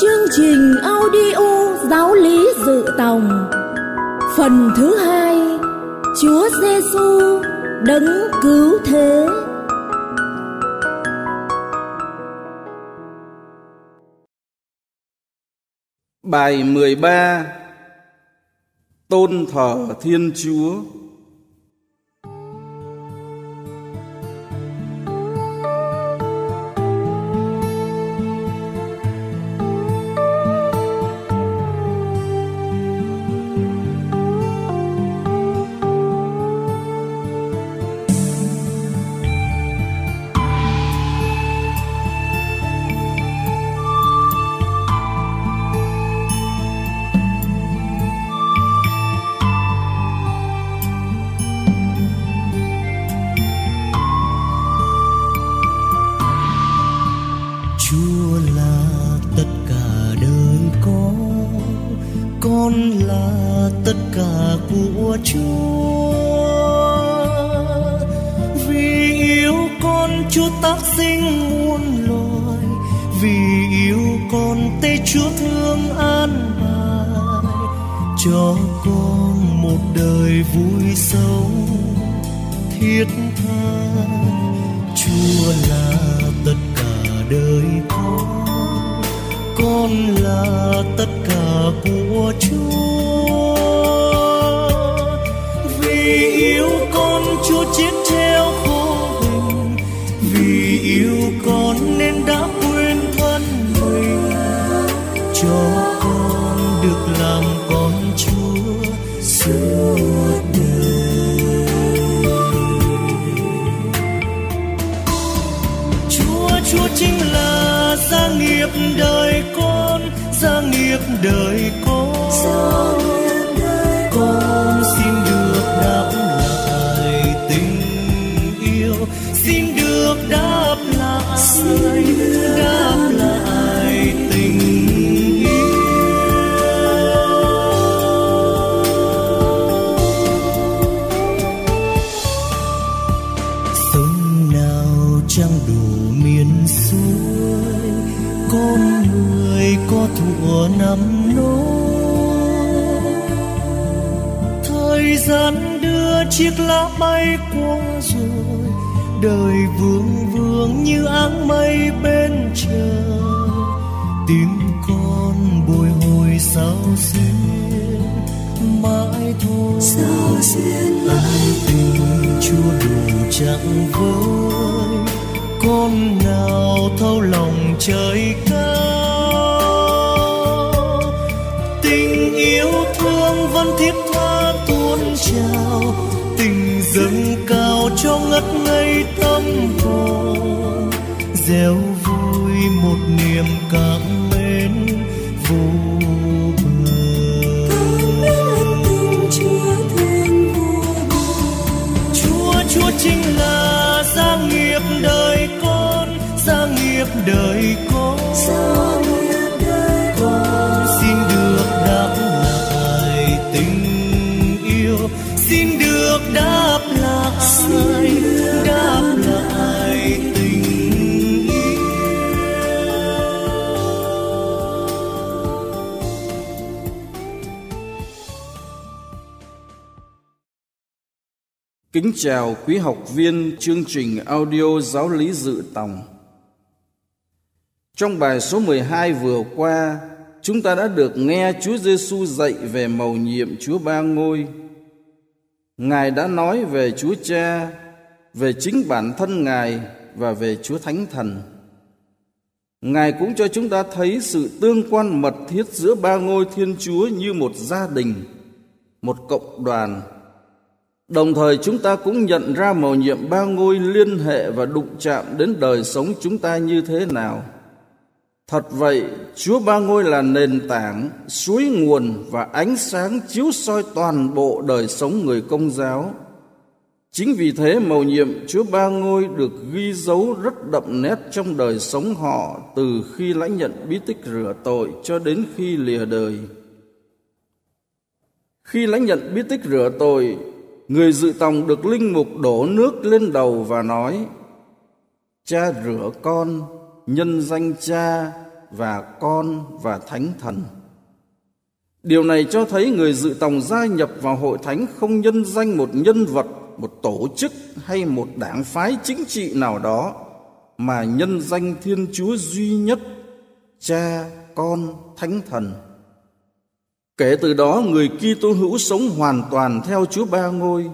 Chương trình audio giáo lý dự tòng. Phần thứ hai, Chúa Giêsu đấng cứu thế. Bài 13 Tôn thờ Thiên Chúa. Của Chúa. Vì yêu con, Chúa tác sinh muôn loài. Vì yêu con Tây Chúa thương an bài. Cho con một đời vui sống thiết tha. Chúa là tất cả đời con. Con là tất cả của chúa. Đời con con xin được đáp lại tình yêu. Xin được đáp lại đáp lại tình sông nào chẳng đủ miền xuôi, con người có thủa năm chiếc lá bay qua rồi đời vương vương như áng mây bên trời. Tim con bồi hồi sao xuyên mãi thôi. Sao xuyên ân tình chúa đủ chẳng với con nào thâu lòng trời cao dâng cao cho ngất ngây tâm hồn gieo vui một niềm cảm Kính chào quý học viên chương trình audio giáo lý dự tòng. Trong bài số 12 vừa qua, chúng ta đã được nghe Chúa Giêsu dạy về mầu nhiệm Chúa Ba Ngôi. Ngài đã nói về Chúa Cha, về chính bản thân Ngài và về Chúa Thánh Thần. Ngài cũng cho chúng ta thấy sự tương quan mật thiết giữa ba ngôi Thiên Chúa như một gia đình, một cộng đoàn Đồng thời chúng ta cũng nhận ra mầu nhiệm ba ngôi liên hệ và đụng chạm đến đời sống chúng ta như thế nào. Thật vậy, Chúa ba ngôi là nền tảng, suối nguồn và ánh sáng chiếu soi toàn bộ đời sống người công giáo. Chính vì thế mầu nhiệm Chúa ba ngôi được ghi dấu rất đậm nét trong đời sống họ từ khi lãnh nhận bí tích rửa tội cho đến khi lìa đời. Khi lãnh nhận bí tích rửa tội, người dự tòng được linh mục đổ nước lên đầu và nói: Cha rửa con nhân danh Cha và Con và Thánh Thần. Điều này cho thấy người dự tòng gia nhập vào hội thánh không nhân danh một nhân vật, một tổ chức hay một đảng phái chính trị nào đó, mà nhân danh Thiên Chúa duy nhất, Cha, Con, Thánh Thần. Kể từ đó người Kitô hữu sống hoàn toàn theo Chúa Ba Ngôi,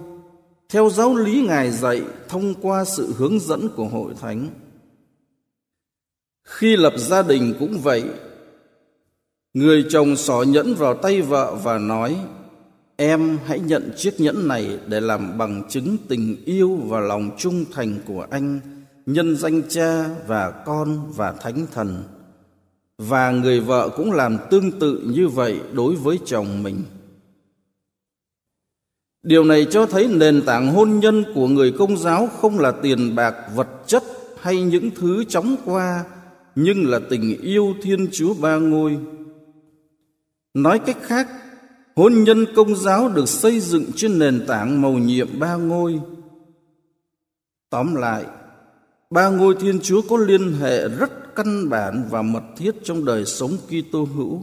theo giáo lý Ngài dạy thông qua sự hướng dẫn của hội thánh. Khi lập gia đình cũng vậy, người chồng xỏ nhẫn vào tay vợ và nói: "Em hãy nhận chiếc nhẫn này để làm bằng chứng tình yêu và lòng trung thành của anh nhân danh Cha và Con và Thánh Thần." Và người vợ cũng làm tương tự như vậy đối với chồng mình. Điều này cho thấy nền tảng hôn nhân của người công giáo không là tiền bạc, vật chất hay những thứ chóng qua, nhưng là tình yêu thiên chúa ba ngôi. Nói cách khác, hôn nhân công giáo được xây dựng trên nền tảng mầu nhiệm ba ngôi. Tóm lại, ba ngôi thiên chúa có liên hệ rất căn bản và mật thiết trong đời sống Kitô hữu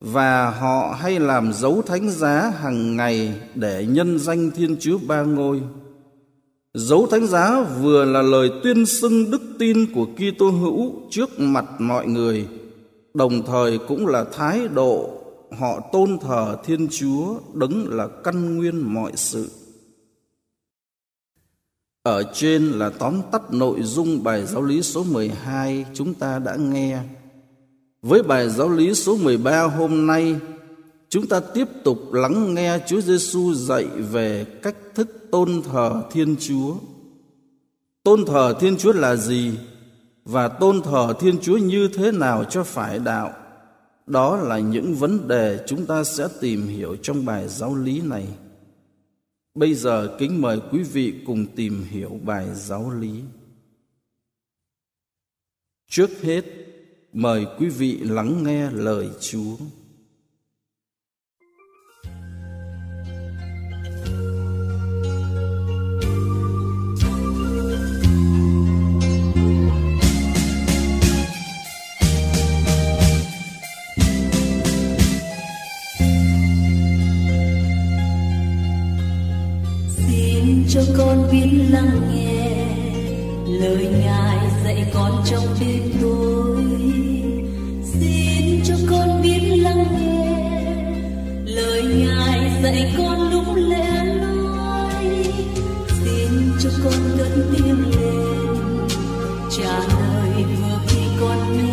và họ hay làm dấu thánh giá hàng ngày để nhân danh Thiên Chúa Ba Ngôi. Dấu thánh giá vừa là lời tuyên xưng đức tin của Kitô hữu trước mặt mọi người, đồng thời cũng là thái độ họ tôn thờ Thiên Chúa đấng là căn nguyên mọi sự. Ở trên là tóm tắt nội dung bài giáo lý số 12 chúng ta đã nghe. Với bài giáo lý số 13 hôm nay, chúng ta tiếp tục lắng nghe Chúa Giêsu dạy về cách thức tôn thờ Thiên Chúa. Tôn thờ Thiên Chúa là gì và tôn thờ Thiên Chúa như thế nào cho phải đạo? Đó là những vấn đề chúng ta sẽ tìm hiểu trong bài giáo lý này. Bây giờ kính mời quý vị cùng tìm hiểu bài giáo lý. Trước hết, mời quý vị lắng nghe lời Chúa. Trong đêm tối. Xin cho con biết lắng nghe lời ngài dạy con lúc lẽ nói xin cho con cất tiếng lên, trả lời vừa khi con nghe.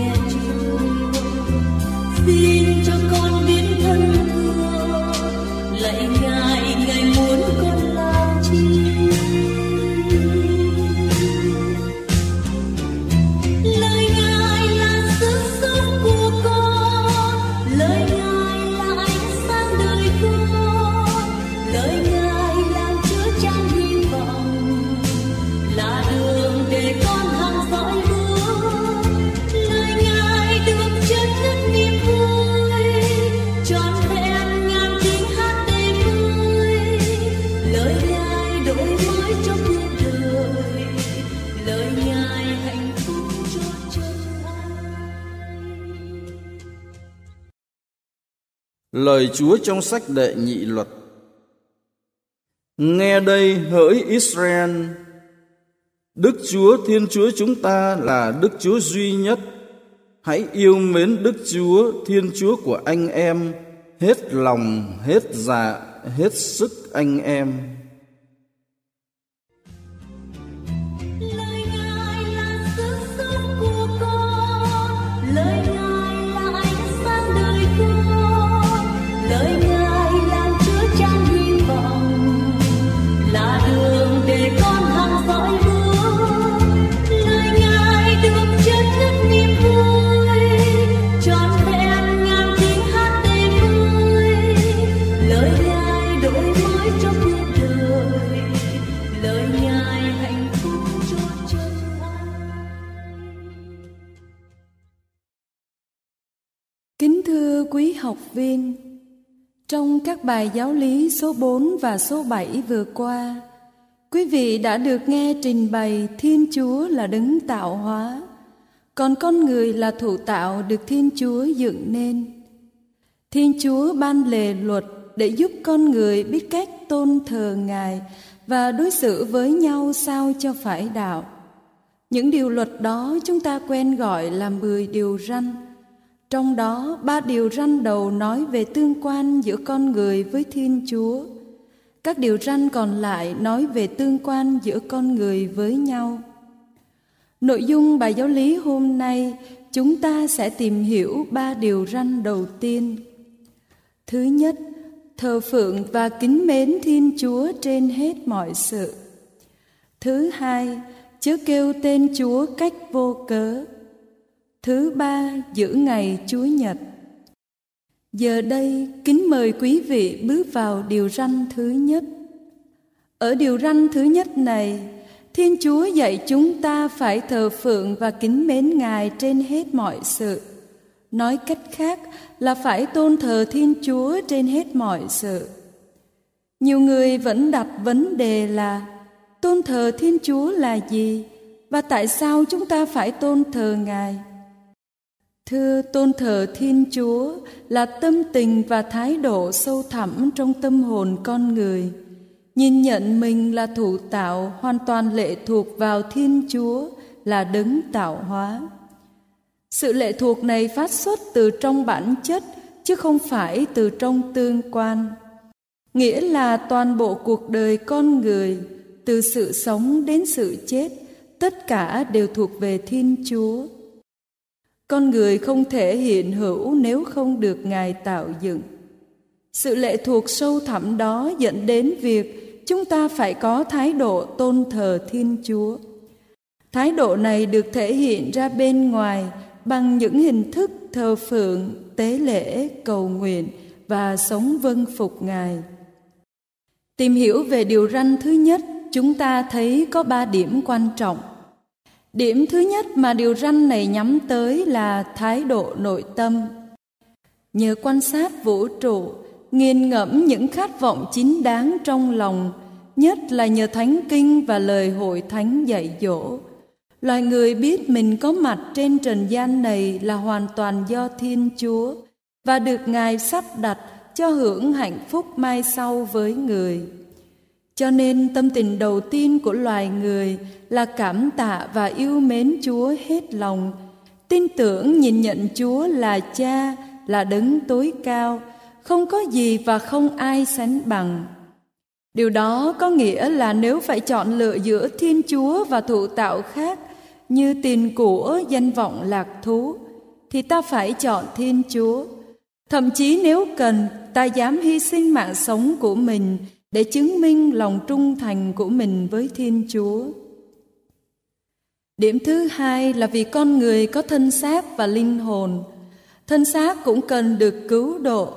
Lời Chúa trong sách đệ nhị luật. Nghe đây hỡi Israel Đức Chúa Thiên Chúa chúng ta là Đức Chúa duy nhất. Hãy yêu mến Đức Chúa Thiên Chúa của anh em Hết lòng, hết dạ, hết sức anh em. Viên, trong các bài giáo lý số 4 và số 7 vừa qua, quý vị đã được nghe trình bày Thiên Chúa là đấng tạo hóa, còn con người là thủ tạo được Thiên Chúa dựng nên. Thiên Chúa ban lề luật để giúp con người biết cách tôn thờ Ngài và đối xử với nhau sao cho phải đạo. Những điều luật đó chúng ta quen gọi là mười điều răn. Trong đó, ba điều răn đầu nói về tương quan giữa con người với Thiên Chúa. Các điều răn còn lại nói về tương quan giữa con người với nhau. Nội dung bài giáo lý hôm nay chúng ta sẽ tìm hiểu ba điều răn đầu tiên. Thứ nhất, thờ phượng và kính mến Thiên Chúa trên hết mọi sự. Thứ hai, chớ kêu tên Chúa cách vô cớ. Thứ ba, giữ ngày Chúa Nhật. Giờ đây, kính mời quý vị bước vào điều răn thứ nhất. Ở điều răn thứ nhất này, Thiên Chúa dạy chúng ta phải thờ phượng và kính mến Ngài trên hết mọi sự. Nói cách khác là phải tôn thờ Thiên Chúa trên hết mọi sự. Nhiều người vẫn đặt vấn đề là tôn thờ Thiên Chúa là gì và tại sao chúng ta phải tôn thờ Ngài? Thưa tôn thờ Thiên Chúa, là tâm tình và thái độ sâu thẳm trong tâm hồn con người. Nhìn nhận mình là thủ tạo hoàn toàn lệ thuộc vào thiên chúa, là đấng tạo hóa. Sự lệ thuộc này phát xuất từ trong bản chất, chứ không phải từ trong tương quan. Nghĩa là toàn bộ cuộc đời con người, từ sự sống đến sự chết, tất cả đều thuộc về thiên chúa con người không thể hiện hữu nếu không được ngài tạo dựng sự lệ thuộc sâu thẳm đó dẫn đến việc chúng ta phải có thái độ tôn thờ Thiên Chúa. Thái độ này được thể hiện ra bên ngoài bằng những hình thức thờ phượng, tế lễ, cầu nguyện và sống vâng phục Ngài. Tìm hiểu về điều răn thứ nhất, chúng ta thấy có ba điểm quan trọng. Điểm thứ nhất mà điều răn này nhắm tới là thái độ nội tâm. Nhờ quan sát vũ trụ, nghiền ngẫm những khát vọng chính đáng trong lòng nhất là nhờ thánh kinh và lời hội thánh dạy dỗ loài người biết mình có mặt trên trần gian này là hoàn toàn do thiên chúa và được ngài sắp đặt cho hưởng hạnh phúc mai sau với người cho nên tâm tình đầu tiên của loài người là cảm tạ và yêu mến chúa hết lòng. Tin tưởng nhìn nhận chúa là cha, là đấng tối cao, không có gì và không ai sánh bằng. Điều đó có nghĩa là nếu phải chọn lựa giữa thiên chúa và thụ tạo khác, như tiền của danh vọng lạc thú, thì ta phải chọn thiên chúa. Thậm chí nếu cần, ta dám hy sinh mạng sống của mình để chứng minh lòng trung thành của mình với thiên chúa. Điểm thứ hai là vì con người có thân xác và linh hồn. Thân xác cũng cần được cứu độ.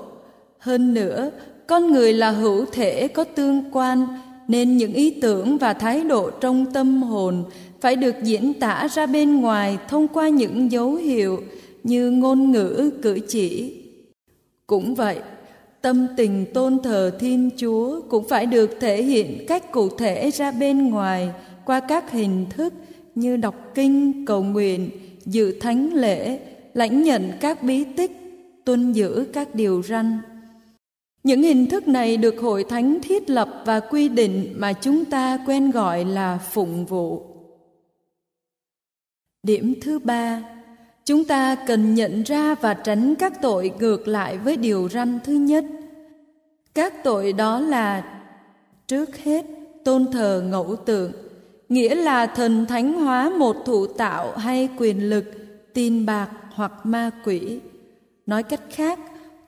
Hơn nữa, con người là hữu thể có tương quan, nên những ý tưởng và thái độ trong tâm hồn phải được diễn tả ra bên ngoài thông qua những dấu hiệu như ngôn ngữ, cử chỉ. Cũng vậy tâm tình tôn thờ thiên chúa cũng phải được thể hiện cách cụ thể ra bên ngoài qua các hình thức như đọc kinh cầu nguyện dự thánh lễ lãnh nhận các bí tích tuân giữ các điều răn những hình thức này được hội thánh thiết lập và quy định mà chúng ta quen gọi là phụng vụ. Điểm thứ ba, chúng ta cần nhận ra và tránh các tội ngược lại với điều răn thứ nhất. Các tội đó là trước hết tôn thờ ngẫu tượng, nghĩa là thần thánh hóa một thụ tạo hay quyền lực, tin bạc hoặc ma quỷ. Nói cách khác,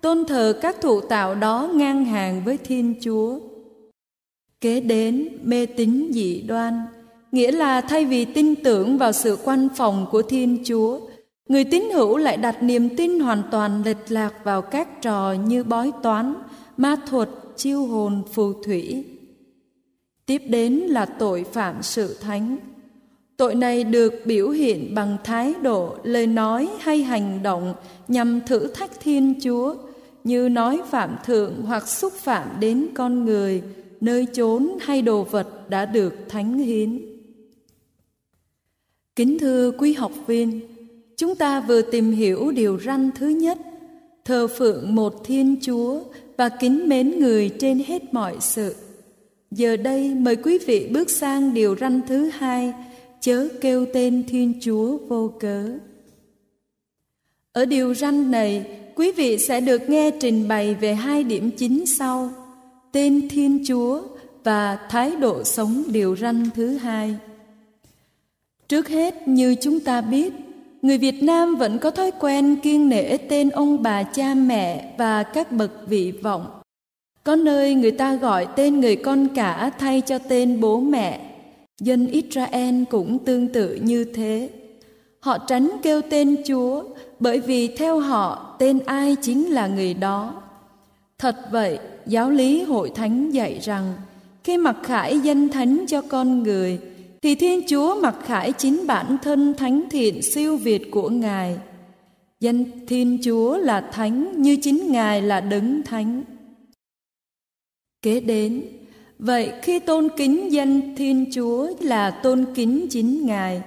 tôn thờ các thụ tạo đó ngang hàng với Thiên Chúa. Kế đến mê tín dị đoan, nghĩa là thay vì tin tưởng vào sự quan phòng của Thiên Chúa, người tín hữu lại đặt niềm tin hoàn toàn lệch lạc vào các trò như bói toán, ma thuật, chiêu hồn, phù thủy. Tiếp đến là tội phạm sự thánh. Tội này được biểu hiện bằng thái độ, lời nói hay hành động nhằm thử thách Thiên Chúa, như nói phạm thượng hoặc xúc phạm đến con người nơi chốn hay đồ vật đã được thánh hiến kính thưa quý học viên chúng ta vừa tìm hiểu điều răn thứ nhất, thờ phượng một Thiên Chúa và kính mến người trên hết mọi sự. Giờ đây mời quý vị bước sang điều răn thứ hai, chớ kêu tên Thiên Chúa vô cớ. Ở điều răn này, quý vị sẽ được nghe trình bày về hai điểm chính sau: tên Thiên Chúa và thái độ sống điều răn thứ hai. Trước hết, như chúng ta biết, người Việt Nam vẫn có thói quen kiêng nể tên ông bà cha mẹ và các bậc vị vọng. Có nơi người ta gọi tên người con cả thay cho tên bố mẹ. Dân Israel cũng tương tự như thế. Họ tránh kêu tên Chúa bởi vì theo họ tên ai chính là người đó. Thật vậy, giáo lý hội thánh dạy rằng khi mặc khải danh thánh cho con người thì Thiên Chúa mặc khải chính bản thân thánh thiện siêu việt của Ngài. Danh Thiên Chúa là thánh như chính Ngài là đấng thánh. Kế đến, vậy khi tôn kính danh Thiên Chúa là tôn kính chính Ngài.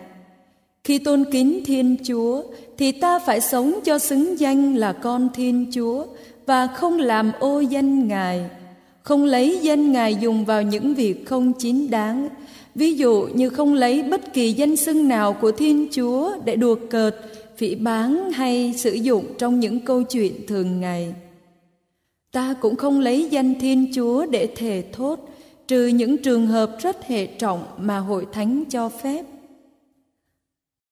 Khi tôn kính Thiên Chúa thì ta phải sống cho xứng danh là con Thiên Chúa và không làm ô danh Ngài, không lấy danh Ngài dùng vào những việc không chính đáng. Ví dụ như không lấy bất kỳ danh xưng nào của Thiên Chúa để đùa cợt, phỉ báng hay sử dụng trong những câu chuyện thường ngày. Ta cũng không lấy danh Thiên Chúa để thề thốt, trừ những trường hợp rất hệ trọng mà hội thánh cho phép.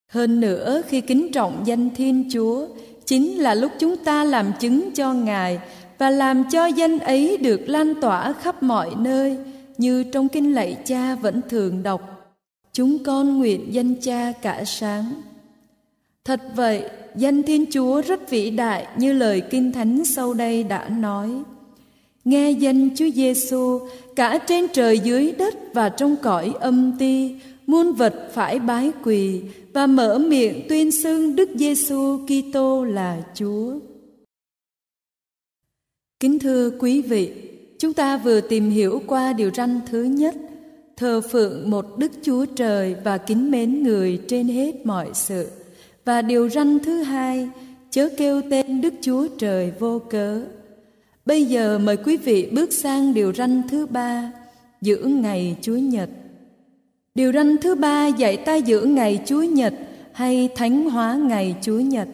Hơn nữa khi kính trọng danh Thiên Chúa chính là lúc chúng ta làm chứng cho Ngài và làm cho danh ấy được lan tỏa khắp mọi nơi như trong kinh lạy cha vẫn thường đọc. Chúng con nguyện danh cha cả sáng. Thật vậy, danh Thiên Chúa rất vĩ đại như lời Kinh Thánh sau đây đã nói. Nghe danh Chúa Giêsu cả trên trời dưới đất và trong cõi âm ti, muôn vật phải bái quỳ và mở miệng tuyên xưng Đức Giêsu Kitô là Chúa. Kính thưa quý vị, chúng ta vừa tìm hiểu qua điều răn thứ nhất, thờ phượng một Đức Chúa Trời và kính mến người trên hết mọi sự. Và điều răn thứ hai, chớ kêu tên Đức Chúa Trời vô cớ. Bây giờ mời quý vị bước sang điều răn thứ ba, giữ ngày Chúa Nhật. Điều răn thứ ba dạy ta giữ ngày Chúa Nhật hay thánh hóa ngày Chúa Nhật.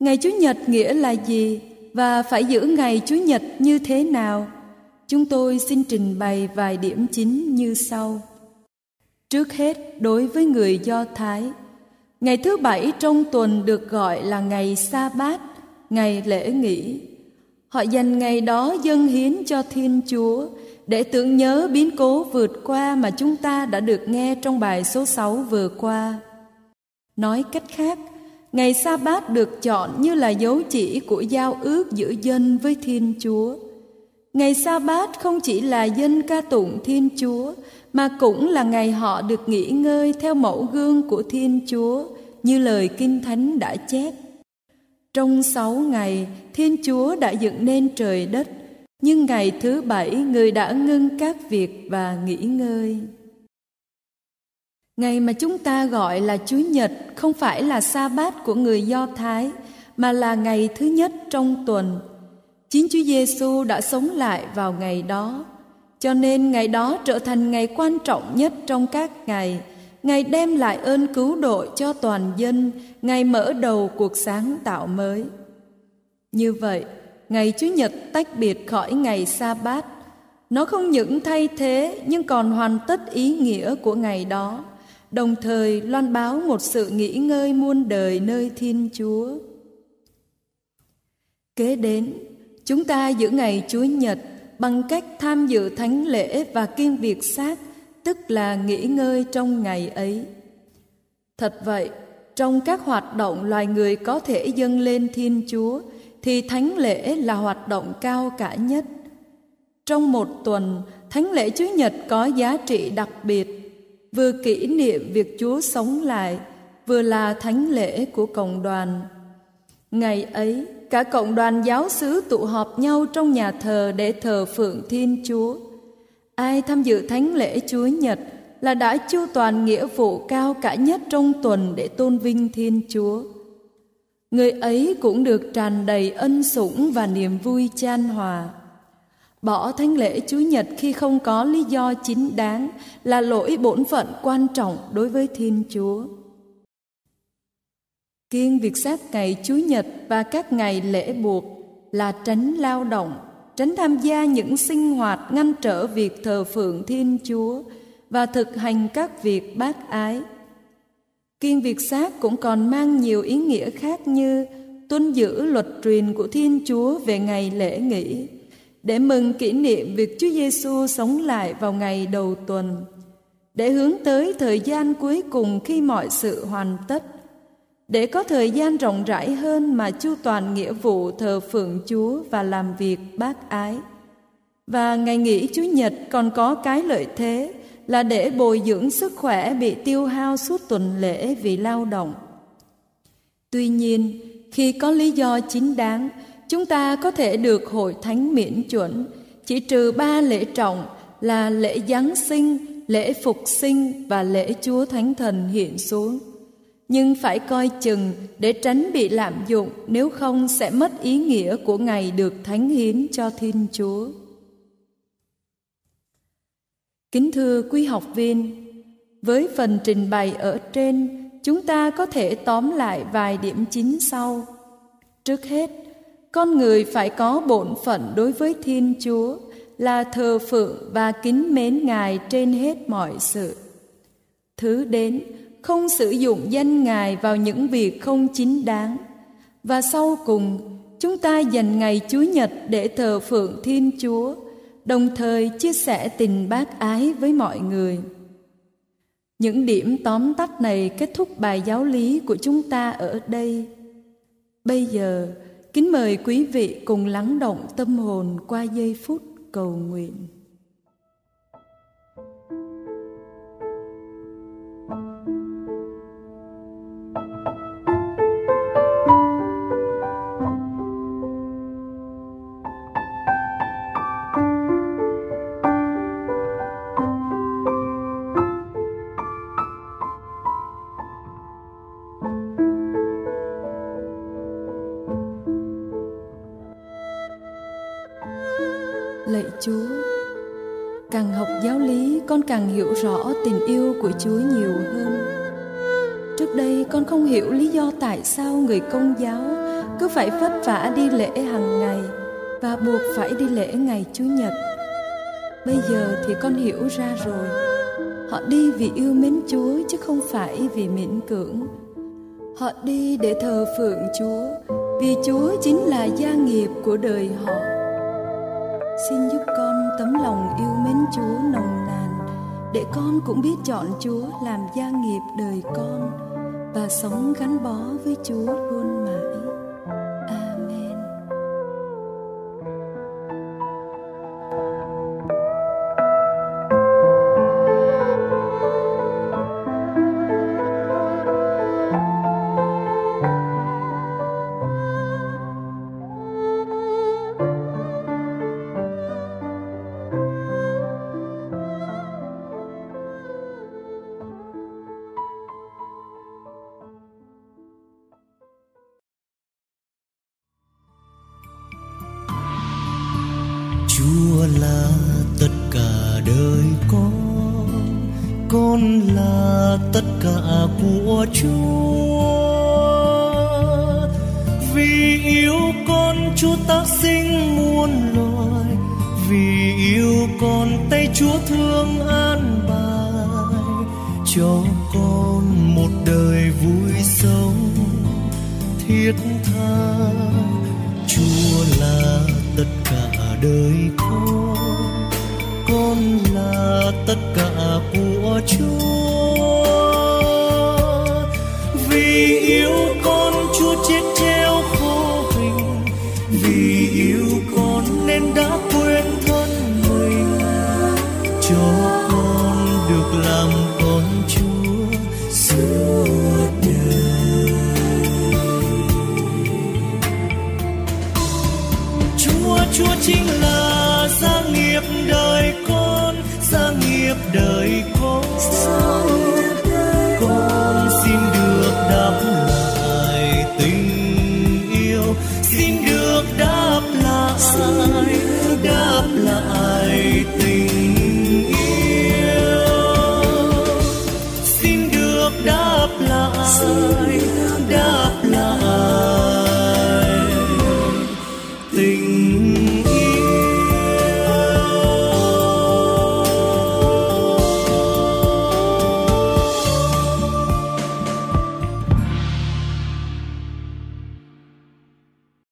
Ngày Chúa Nhật nghĩa là gì và phải giữ ngày Chúa Nhật như thế nào? Chúng tôi xin trình bày vài điểm chính như sau. Trước hết, đối với người Do Thái, ngày thứ bảy trong tuần được gọi là ngày sa bát, ngày lễ nghỉ. Họ dành ngày đó dâng hiến cho Thiên Chúa để tưởng nhớ biến cố vượt qua mà chúng ta đã được nghe trong bài số 6 vừa qua. Nói cách khác, ngày sa bát được chọn như là dấu chỉ của giao ước giữa dân với Thiên Chúa. Ngày sa bát không chỉ là dân ca tụng Thiên Chúa mà cũng là ngày họ được nghỉ ngơi theo mẫu gương của Thiên Chúa như lời Kinh Thánh đã chép. Trong sáu ngày, Thiên Chúa đã dựng nên trời đất, nhưng ngày thứ bảy người đã ngưng các việc và nghỉ ngơi. Ngày mà chúng ta gọi là Chúa Nhật không phải là sa bát của người Do Thái, mà là ngày thứ nhất trong tuần. Chính Chúa Giêsu đã sống lại vào ngày đó, cho nên ngày đó trở thành ngày quan trọng nhất trong các ngày. Ngày đem lại ơn cứu độ cho toàn dân, ngày mở đầu cuộc sáng tạo mới. Như vậy, ngày Chúa Nhật tách biệt khỏi ngày sa bát. Nó không những thay thế nhưng còn hoàn tất ý nghĩa của ngày đó, đồng thời loan báo một sự nghỉ ngơi muôn đời nơi Thiên Chúa. Kế đến, chúng ta giữ ngày Chúa Nhật bằng cách tham dự thánh lễ và kiêng việc xác, tức là nghỉ ngơi trong ngày ấy. Thật vậy, trong các hoạt động loài người có thể dâng lên Thiên Chúa thì thánh lễ là hoạt động cao cả nhất. Trong một tuần, thánh lễ Chúa Nhật có giá trị đặc biệt, vừa kỷ niệm việc Chúa sống lại, vừa là thánh lễ của cộng đoàn. Ngày ấy, cả cộng đoàn giáo xứ tụ họp nhau trong nhà thờ để thờ phượng Thiên Chúa. Ai tham dự thánh lễ Chúa Nhật là đã chu toàn nghĩa vụ cao cả nhất trong tuần để tôn vinh Thiên Chúa. người ấy cũng được tràn đầy ân sủng và niềm vui chan hòa. Bỏ thánh lễ Chúa Nhật khi không có lý do chính đáng là lỗi bổn phận quan trọng đối với Thiên Chúa. Kiêng việc sát ngày Chúa Nhật và các ngày lễ buộc là tránh lao động, tránh tham gia những sinh hoạt ngăn trở việc thờ phượng Thiên Chúa và thực hành các việc bác ái. Kiêng việc sát cũng còn mang nhiều ý nghĩa khác như tuân giữ luật truyền của Thiên Chúa về ngày lễ nghỉ, để mừng kỷ niệm việc Chúa Giêsu sống lại vào ngày đầu tuần, để hướng tới thời gian cuối cùng khi mọi sự hoàn tất, để có thời gian rộng rãi hơn mà chu toàn nghĩa vụ thờ phượng Chúa và làm việc bác ái. Và ngày nghỉ Chúa Nhật còn có cái lợi thế là để bồi dưỡng sức khỏe bị tiêu hao suốt tuần lễ vì lao động. Tuy nhiên, khi có lý do chính đáng, chúng ta có thể được hội thánh miễn chuẩn, chỉ trừ ba lễ trọng là lễ Giáng sinh, lễ phục sinh và lễ Chúa Thánh Thần hiện xuống. Nhưng phải coi chừng để tránh bị lạm dụng nếu không sẽ mất ý nghĩa của ngày được thánh hiến cho Thiên Chúa. Kính thưa quý học viên, với phần trình bày ở trên, chúng ta có thể tóm lại vài điểm chính sau. Trước hết, con người phải có bổn phận đối với Thiên Chúa là thờ phượng và kính mến Ngài trên hết mọi sự. Thứ đến, không sử dụng danh Ngài vào những việc không chính đáng. Và sau cùng, chúng ta dành ngày Chúa Nhật để thờ phượng Thiên Chúa – đồng thời chia sẻ tình bác ái với mọi người. Những điểm tóm tắt này kết thúc bài giáo lý của chúng ta ở đây. Bây giờ, kính mời quý vị cùng lắng động tâm hồn qua giây phút cầu nguyện. Càng học giáo lý, con càng hiểu rõ tình yêu của Chúa nhiều hơn. Trước đây, con không hiểu lý do tại sao người công giáo cứ phải vất vả đi lễ hàng ngày và buộc phải đi lễ ngày Chủ nhật. Bây giờ thì con hiểu ra rồi. Họ đi vì yêu mến Chúa chứ không phải vì miễn cưỡng. Họ đi để thờ phượng Chúa, vì Chúa chính là gia nghiệp của đời họ xin giúp con tấm lòng yêu mến Chúa nồng nàn, để con cũng biết chọn Chúa làm gia nghiệp đời con và sống gắn bó với Chúa luôn mãi. Tất cả của Chúa. Vì yêu con Chúa tác sinh muôn loài, vì yêu con tay Chúa thương an bài, cho con một đời vui sống thiết tha. Chúa là tất cả đời con con là tất cả của Chúa. Chúa Chúa